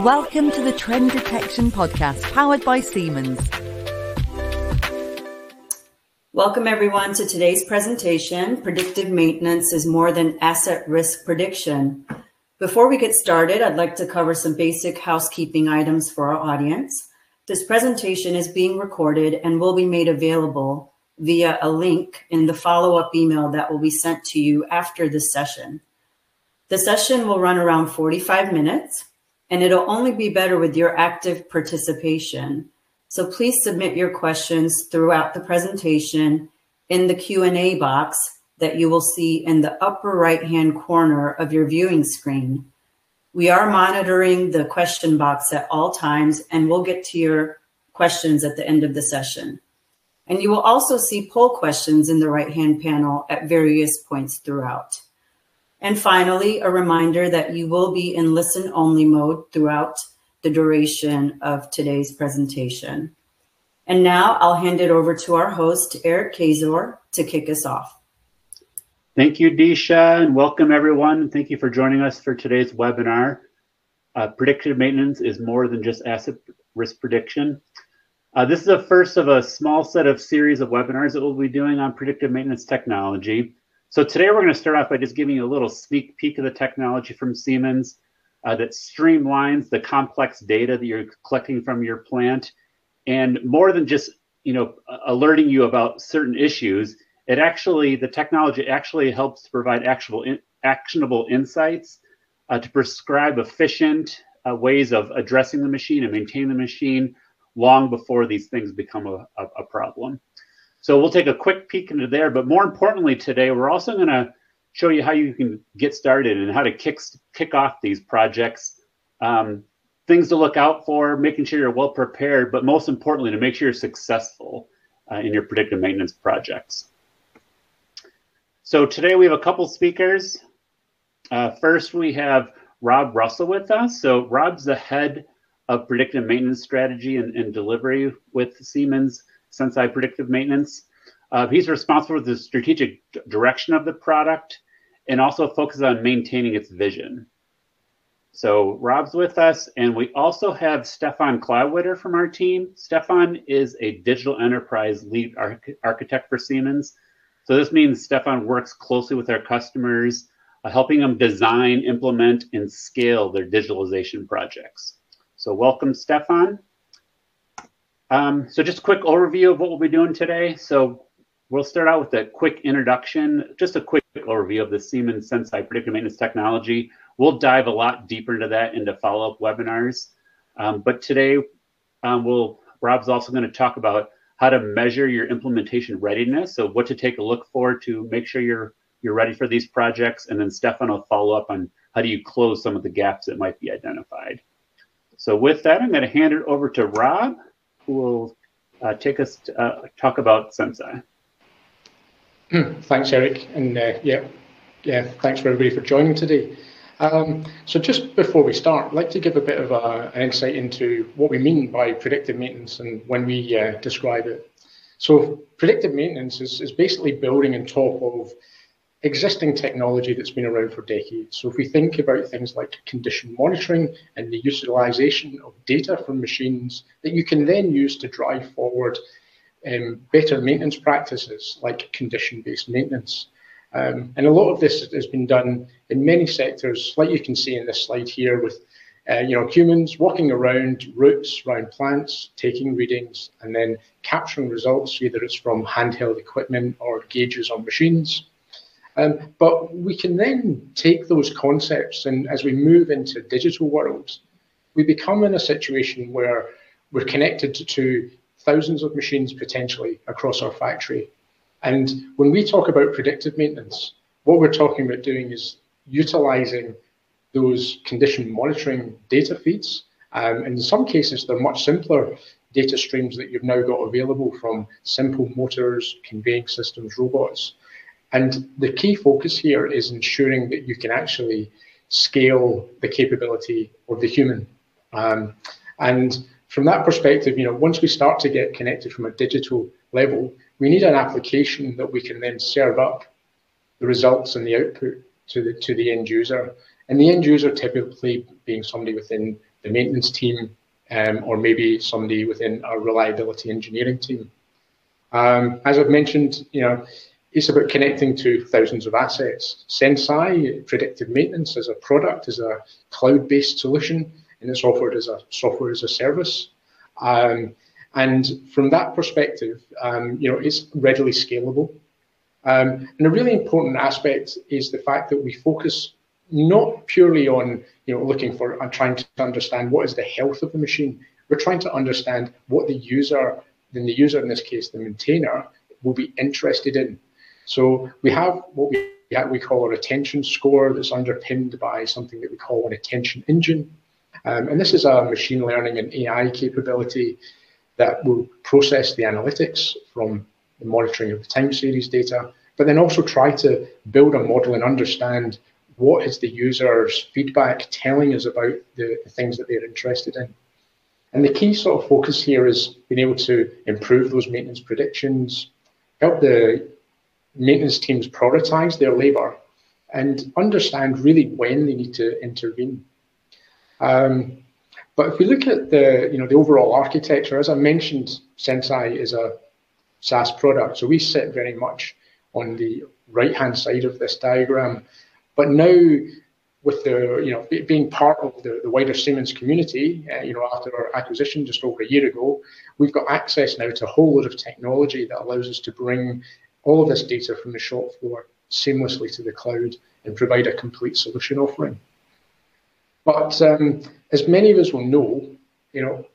Welcome to the Trend Detection Podcast, powered by Siemens. Welcome, everyone, to today's presentation. Predictive maintenance is more than asset risk prediction. Before we get started, I'd like to cover some basic housekeeping items for our audience. This presentation is being recorded and will be made available via a link in the follow up email that will be sent to you after this session. The session will run around 45 minutes and it'll only be better with your active participation. So please submit your questions throughout the presentation in the Q&A box that you will see in the upper right-hand corner of your viewing screen. We are monitoring the question box at all times and we'll get to your questions at the end of the session. And you will also see poll questions in the right-hand panel at various points throughout. And finally, a reminder that you will be in listen only mode throughout the duration of today's presentation. And now I'll hand it over to our host, Eric Kazor, to kick us off. Thank you, Disha, and welcome everyone. Thank you for joining us for today's webinar. Uh, predictive maintenance is more than just asset risk prediction. Uh, this is the first of a small set of series of webinars that we'll be doing on predictive maintenance technology. So today we're going to start off by just giving you a little sneak peek of the technology from Siemens uh, that streamlines the complex data that you're collecting from your plant. And more than just, you know, alerting you about certain issues, it actually, the technology actually helps to provide actual in, actionable insights uh, to prescribe efficient uh, ways of addressing the machine and maintaining the machine long before these things become a, a, a problem. So we'll take a quick peek into there. But more importantly, today we're also going to show you how you can get started and how to kick kick off these projects. Um, things to look out for, making sure you're well prepared, but most importantly, to make sure you're successful uh, in your predictive maintenance projects. So today we have a couple speakers. Uh, first, we have Rob Russell with us. So Rob's the head of predictive maintenance strategy and, and delivery with Siemens. Senseye Predictive Maintenance. Uh, he's responsible for the strategic direction of the product and also focuses on maintaining its vision. So Rob's with us, and we also have Stefan Cloudwitter from our team. Stefan is a digital enterprise lead arch- architect for Siemens. So this means Stefan works closely with our customers, uh, helping them design, implement, and scale their digitalization projects. So welcome, Stefan. Um, so just a quick overview of what we'll be doing today. So we'll start out with a quick introduction, just a quick overview of the Siemens Senseye predictive maintenance technology. We'll dive a lot deeper into that into follow-up webinars. Um, but today, um, we'll Rob's also going to talk about how to measure your implementation readiness. So what to take a look for to make sure you're you're ready for these projects. And then Stefan will follow up on how do you close some of the gaps that might be identified. So with that, I'm going to hand it over to Rob who will uh, take us to uh, talk about Senseye. Thanks, Eric. And uh, yeah, yeah, thanks for everybody for joining today. Um, so just before we start, I'd like to give a bit of a, an insight into what we mean by predictive maintenance and when we uh, describe it. So predictive maintenance is, is basically building on top of existing technology that's been around for decades. So if we think about things like condition monitoring and the utilization of data from machines that you can then use to drive forward um, better maintenance practices like condition-based maintenance. Um, and a lot of this has been done in many sectors, like you can see in this slide here with uh, you know, humans walking around routes, around plants, taking readings, and then capturing results, either it's from handheld equipment or gauges on machines. Um, but we can then take those concepts and as we move into digital worlds, we become in a situation where we're connected to thousands of machines potentially across our factory. And when we talk about predictive maintenance, what we're talking about doing is utilizing those condition monitoring data feeds. Um, in some cases, they're much simpler data streams that you've now got available from simple motors, conveying systems, robots. And the key focus here is ensuring that you can actually scale the capability of the human. Um, and from that perspective, you know, once we start to get connected from a digital level, we need an application that we can then serve up the results and the output to the to the end user. And the end user typically being somebody within the maintenance team, um, or maybe somebody within our reliability engineering team. Um, as I've mentioned, you know, it's about connecting to thousands of assets. Senseye predictive maintenance as a product is a cloud-based solution, and it's offered as a software as a service. Um, and from that perspective, um, you know, it's readily scalable. Um, and a really important aspect is the fact that we focus not purely on you know looking for and trying to understand what is the health of the machine. We're trying to understand what the user, then the user in this case, the maintainer, will be interested in. So we have what we we call a retention score that's underpinned by something that we call an attention engine. Um, and this is a machine learning and AI capability that will process the analytics from the monitoring of the time series data, but then also try to build a model and understand what is the user's feedback telling us about the, the things that they're interested in. And the key sort of focus here is being able to improve those maintenance predictions, help the maintenance teams prioritize their labor, and understand really when they need to intervene. Um, but if we look at the, you know, the overall architecture, as I mentioned, Senseye is a SaaS product, so we sit very much on the right-hand side of this diagram. But now, with the, you know, being part of the, the wider Siemens community, uh, you know, after our acquisition just over a year ago, we've got access now to a whole lot of technology that allows us to bring all of this data from the shop floor seamlessly to the cloud and provide a complete solution offering. But um, as many of us will know, you know,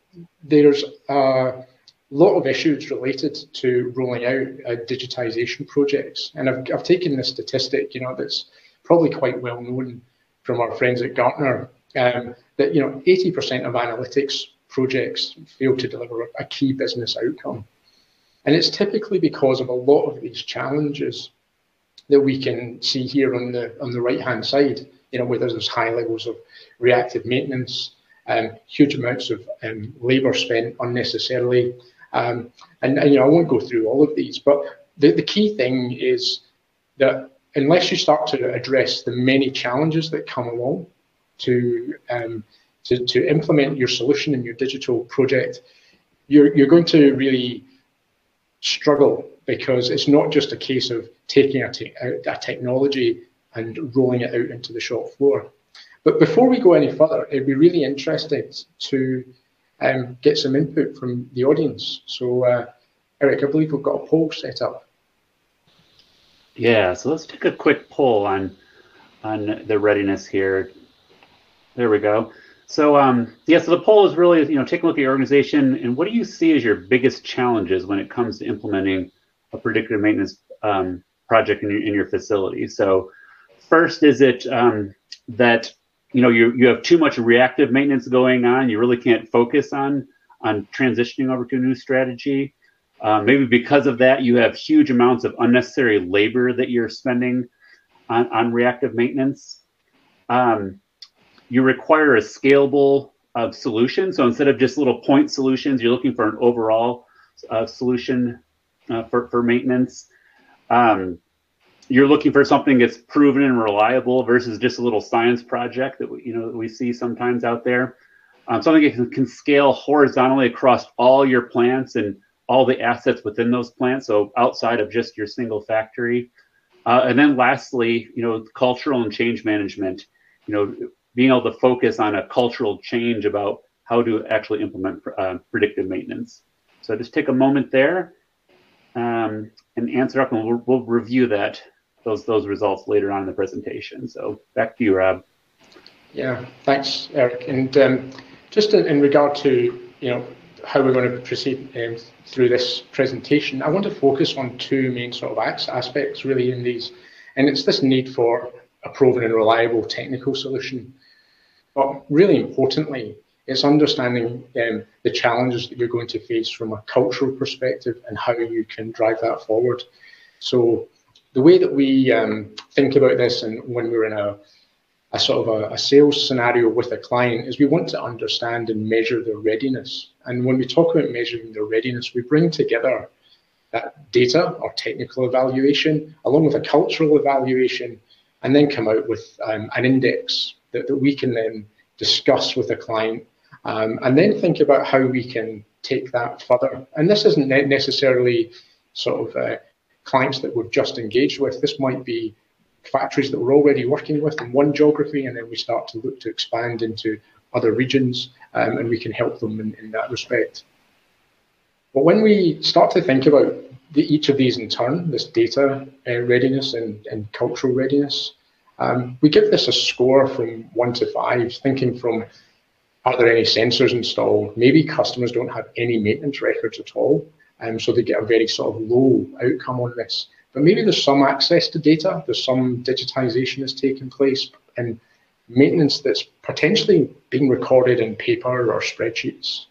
there's a lot of issues related to rolling out uh, digitization projects. And I've, I've taken this statistic, you know, that's probably quite well known from our friends at Gartner, um, that, you know, 80% of analytics projects fail to deliver a key business outcome. And it's typically because of a lot of these challenges that we can see here on the on the right hand side you know, where there's high levels of reactive maintenance, um, huge amounts of um, labour spent unnecessarily. Um, and, and, you know, I won't go through all of these, but the, the key thing is that unless you start to address the many challenges that come along to, um, to, to implement your solution in your digital project, you're, you're going to really struggle because it's not just a case of taking a, te- a, technology and rolling it out into the shop floor. But before we go any further, it'd be really interesting to um, get some input from the audience. So, uh, Eric, I believe we've got a poll set up. Yeah, so let's take a quick poll on on the readiness here. There we go. So, um, yeah, so the poll is really, you know, take a look at your organization and what do you see as your biggest challenges when it comes to implementing a predictive maintenance um, project in your, in your facility. So, First, is it um, that you know you you have too much reactive maintenance going on? You really can't focus on on transitioning over to a new strategy. Uh, maybe because of that, you have huge amounts of unnecessary labor that you're spending on, on reactive maintenance. Um, you require a scalable solution. So instead of just little point solutions, you're looking for an overall uh, solution uh, for, for maintenance. Um, you're looking for something that's proven and reliable versus just a little science project that we, you know we see sometimes out there. Um, something that can, can, scale horizontally across all your plants and all the assets within those plants, so outside of just your single factory. Uh, and then lastly, you know, cultural and change management. You know, being able to focus on a cultural change about how to actually implement uh, predictive maintenance. So just take a moment there um, and answer up, and we'll, we'll review that those those results later on in the presentation. So back to you, Rob. Yeah, thanks, Eric. And um, just in, in, regard to you know how we're going to proceed um, through this presentation, I want to focus on two main sort of aspects really in these, and it's this need for a proven and reliable technical solution, but really importantly, it's understanding um, the challenges that you're going to face from a cultural perspective and how you can drive that forward. So the way that we um, think about this and when we're in a, a sort of a, a, sales scenario with a client is we want to understand and measure their readiness. And when we talk about measuring their readiness, we bring together that data or technical evaluation along with a cultural evaluation and then come out with um, an index that, that we can then discuss with a client Um, and then think about how we can take that further. And this isn't necessarily sort of uh, clients that we've just engaged with. This might be factories that we're already working with in one geography, and then we start to look to expand into other regions, um, and we can help them in, in that respect. But when we start to think about the, each of these in turn, this data uh, readiness and, and cultural readiness, um, we give this a score from one to five, thinking from are there any sensors installed? Maybe customers don't have any maintenance records at all, um, so they get a very sort of low outcome on this. But maybe there's some access to data, there's some digitization that's taken place, and maintenance that's potentially being recorded in paper or spreadsheets.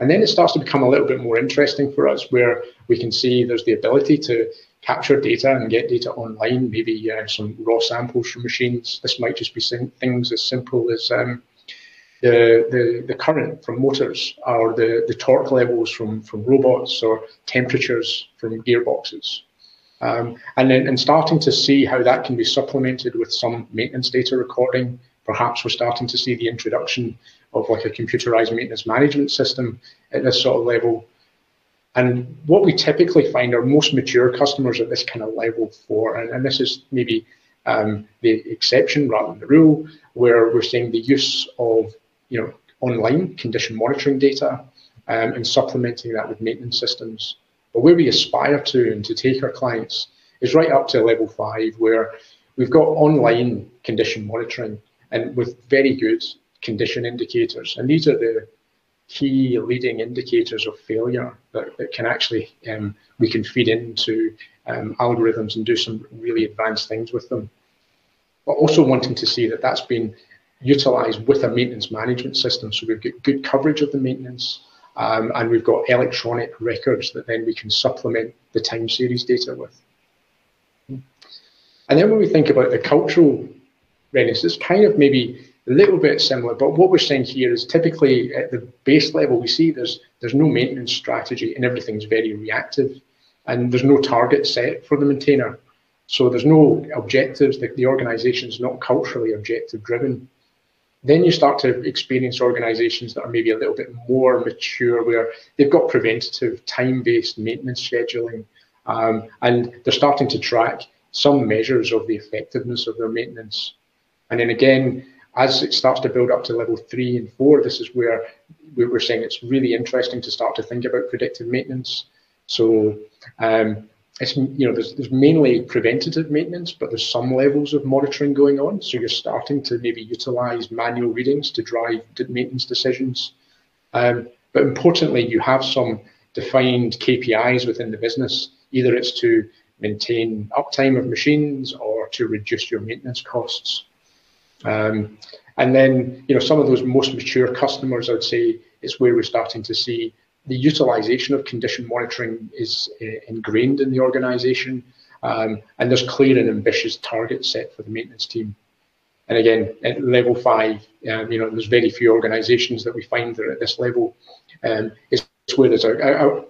And then it starts to become a little bit more interesting for us where we can see there's the ability to capture data and get data online, maybe uh, some raw samples from machines. This might just be things as simple as um, the, the, the current from motors or the, the torque levels from, from robots or temperatures from gearboxes. Um, and then and starting to see how that can be supplemented with some maintenance data recording. Perhaps we're starting to see the introduction of like a computerized maintenance management system at this sort of level. And what we typically find are most mature customers at this kind of level four, and, and this is maybe um, the exception rather than the rule, where we're seeing the use of you know online condition monitoring data um, and supplementing that with maintenance systems. But where we aspire to and to take our clients is right up to level five, where we've got online condition monitoring and with very good condition indicators. And these are the key leading indicators of failure that, that can actually um, we can feed into um, algorithms and do some really advanced things with them. But also wanting to see that that's been utilized with a maintenance management system. So we've got good coverage of the maintenance um, and we've got electronic records that then we can supplement the time series data with. And then when we think about the cultural readiness, it's kind of maybe a little bit similar, but what we're saying here is typically at the base level, we see there's there's no maintenance strategy and everything's very reactive, and there's no target set for the maintainer. So there's no objectives. The, the is not culturally objective driven. Then you start to experience organizations that are maybe a little bit more mature, where they've got preventative, time based maintenance scheduling, um, and they're starting to track some measures of the effectiveness of their maintenance. And then again, as it starts to build up to level three and four, this is where we're saying it's really interesting to start to think about predictive maintenance. So um, it's you know there's, there's mainly preventative maintenance, but there's some levels of monitoring going on. So you're starting to maybe utilize manual readings to drive maintenance decisions. Um, but importantly, you have some defined KPIs within the business. Either it's to maintain uptime of machines or to reduce your maintenance costs. Um, and then, you know, some of those most mature customers, I would say, is where we're starting to see the utilization of condition monitoring is uh, ingrained in the organization. Um, and there's clear and ambitious targets set for the maintenance team. And again, at level five, um, you know, there's very few organizations that we find that are at this level. It's where there's a,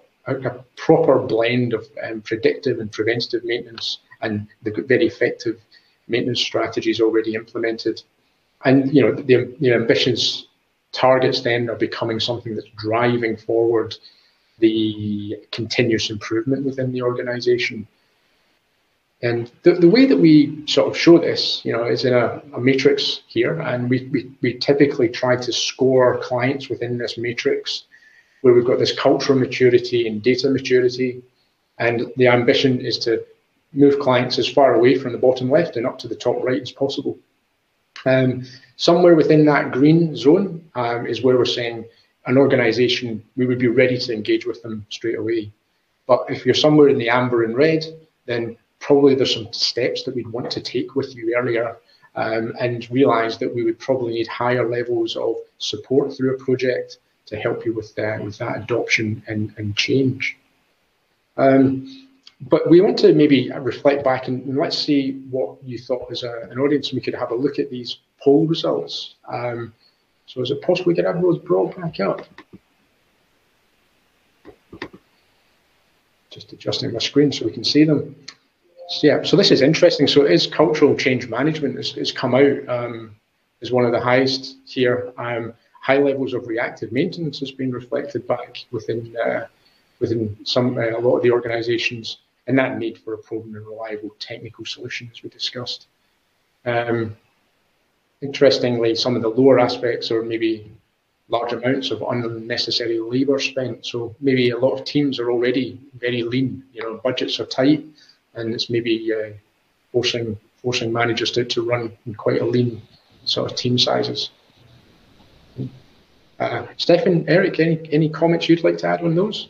proper blend of predictive and preventative maintenance and the very effective maintenance strategies already implemented. And you know the, the ambitions targets then are becoming something that's driving forward the continuous improvement within the organization. And the, the way that we sort of show this, you know, is in a, a matrix here, and we, we, we typically try to score clients within this matrix where we've got this cultural maturity and data maturity. And the ambition is to move clients as far away from the bottom left and up to the top right as possible. Um, somewhere within that green zone um, is where we're saying an organization, we would be ready to engage with them straight away. But if you're somewhere in the amber and red, then probably there's some steps that we'd want to take with you earlier um, and realize that we would probably need higher levels of support through a project to help you with, uh, with that adoption and, and change. Um, but we want to maybe reflect back and, and let's see what you thought as a, an audience. We could have a look at these poll results. Um, so is it possible we could have those brought back up? Just adjusting my screen so we can see them. So, yeah, so this is interesting. So it is cultural change management has, has come out um, as one of the highest here. Um, high levels of reactive maintenance has been reflected back within uh, within some uh, a lot of the organisations, and that need for a proven and reliable technical solution, as we discussed. Um, interestingly, some of the lower aspects are maybe large amounts of unnecessary labour spent. So maybe a lot of teams are already very lean. You know, budgets are tight, and it's maybe uh, forcing forcing managers to, to run in quite a lean sort of team sizes. Uh, Stefan, Eric, any any comments you'd like to add on those?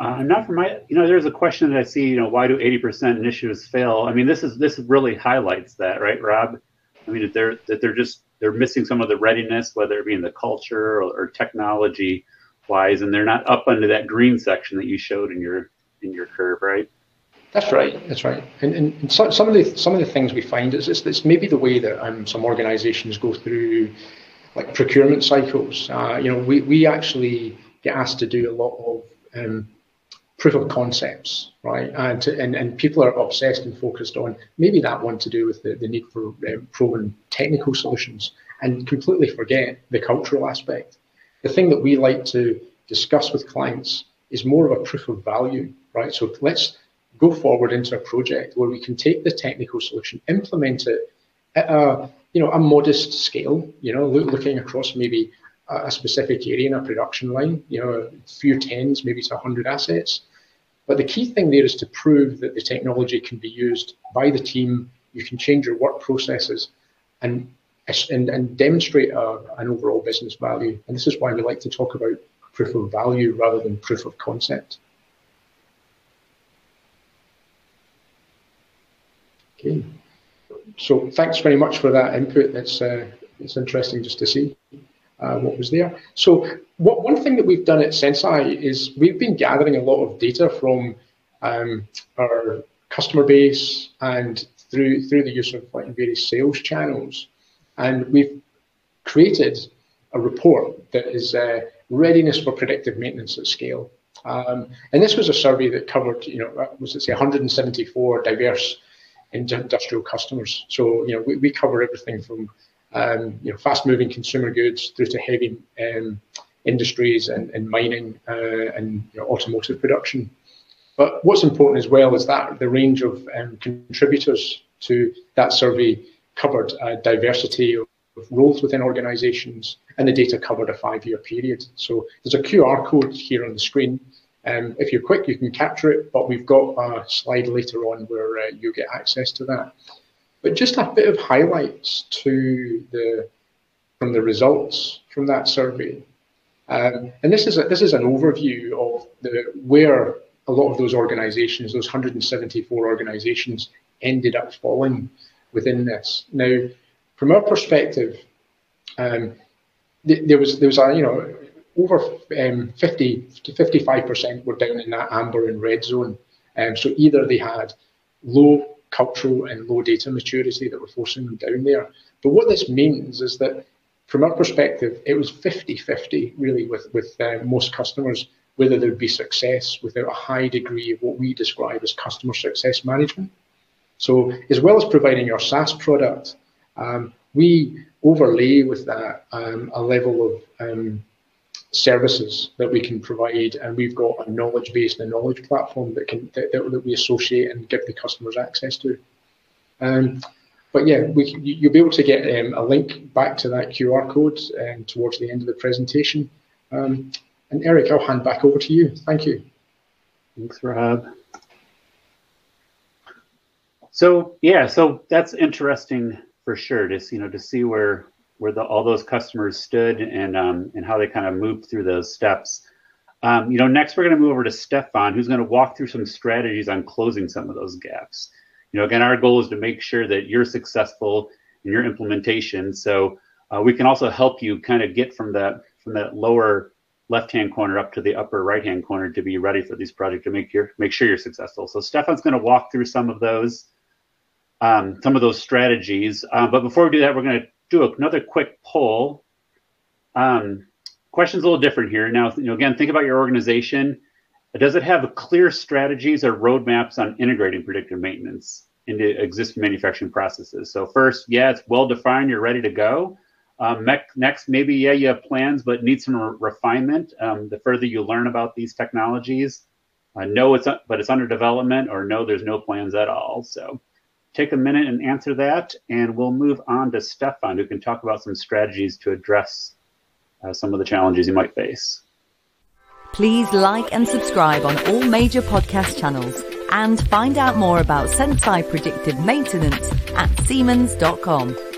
Uh, not for my, you know, there's a question that I see, you know, why do 80% initiatives fail? I mean, this is this really highlights that, right, Rob? I mean, that they're that they're just they're missing some of the readiness, whether it be in the culture or, or technology wise, and they're not up under that green section that you showed in your in your curve, right? That's right. That's right. And, and some, some of the some of the things we find is it's, it's maybe the way that um, some organisations go through like procurement cycles. Uh, you know, we, we actually get asked to do a lot of um, proof of concepts, right? And, to, and and people are obsessed and focused on maybe that one to do with the, the need for um, proven technical solutions and completely forget the cultural aspect. The thing that we like to discuss with clients is more of a proof of value, right? So let's go forward into a project where we can take the technical solution, implement it at a you know a modest scale, you know, look, looking across maybe a specific area in a production line, you know, a few tens, maybe to 100 assets, but the key thing there is to prove that the technology can be used by the team. You can change your work processes and and, and demonstrate a, an overall business value. And this is why we like to talk about proof of value rather than proof of concept. Okay. So thanks very much for that input. It's uh, it's interesting just to see uh, what was there. So what, one thing that we've done at Senseye is we've been gathering a lot of data from um, our customer base and through through the use of like various sales channels, and we've created a report that is uh, readiness for predictive maintenance at scale. Um, and this was a survey that covered, you know, was it say 174 diverse industrial customers. So you know, we, we cover everything from um, you know, fast-moving consumer goods through to heavy um, industries and, and mining uh, and you know, automotive production. But what's important as well is that the range of um, contributors to that survey covered a diversity of, roles within organisations, and the data covered a five-year period. So there's a QR code here on the screen. Um, if you're quick, you can capture it, but we've got a slide later on where uh, you get access to that. But just a bit of highlights to the from the results from that survey. Um, and this is a, this is an overview of the where a lot of those organisations, those 174 organisations, ended up falling within this. Now, from our perspective, um, th- there was there was a you know over um, 50 to 55 percent were down in that amber and red zone. Um, so either they had low cultural and low data maturity that were forcing them down there. But what this means is that from our perspective, it was 50-50 really with, with uh, most customers, whether there'd be success without a high degree of what we describe as customer success management. So as well as providing your SaaS product, um, we overlay with that um, a level of um, services that we can provide, and we've got a knowledge base and a knowledge platform that can that, that we associate and give the customers access to. Um, but yeah, we, you'll be able to get um, a link back to that QR code um, towards the end of the presentation. Um, and Eric, I'll hand back over to you. Thank you. Thanks, Rob. So yeah, so that's interesting for sure. To you know, to see where where the, all those customers stood and um, and how they kind of moved through those steps. Um, you know, next we're going to move over to Stefan, who's going to walk through some strategies on closing some of those gaps. You know, again, our goal is to make sure that you're successful in your implementation. So uh, we can also help you kind of get from that from that lower left-hand corner up to the upper right-hand corner to be ready for these projects to make your make sure you're successful. So Stefan's going to walk through some of those um, some of those strategies. Uh, but before we do that, we're going to do another quick poll. Um, question's a little different here. Now, you know, again, think about your organization. Does it have clear strategies or roadmaps on integrating predictive maintenance into existing manufacturing processes? So first, yeah, it's well defined. You're ready to go. Um, next, maybe yeah, you have plans, but need some re- refinement. Um, the further you learn about these technologies, uh, know it's but it's under development, or no, there's no plans at all. So take a minute and answer that, and we'll move on to Stefan, who can talk about some strategies to address uh, some of the challenges you might face. Please like and subscribe on all major podcast channels and find out more about Senseye predictive maintenance at Siemens.com.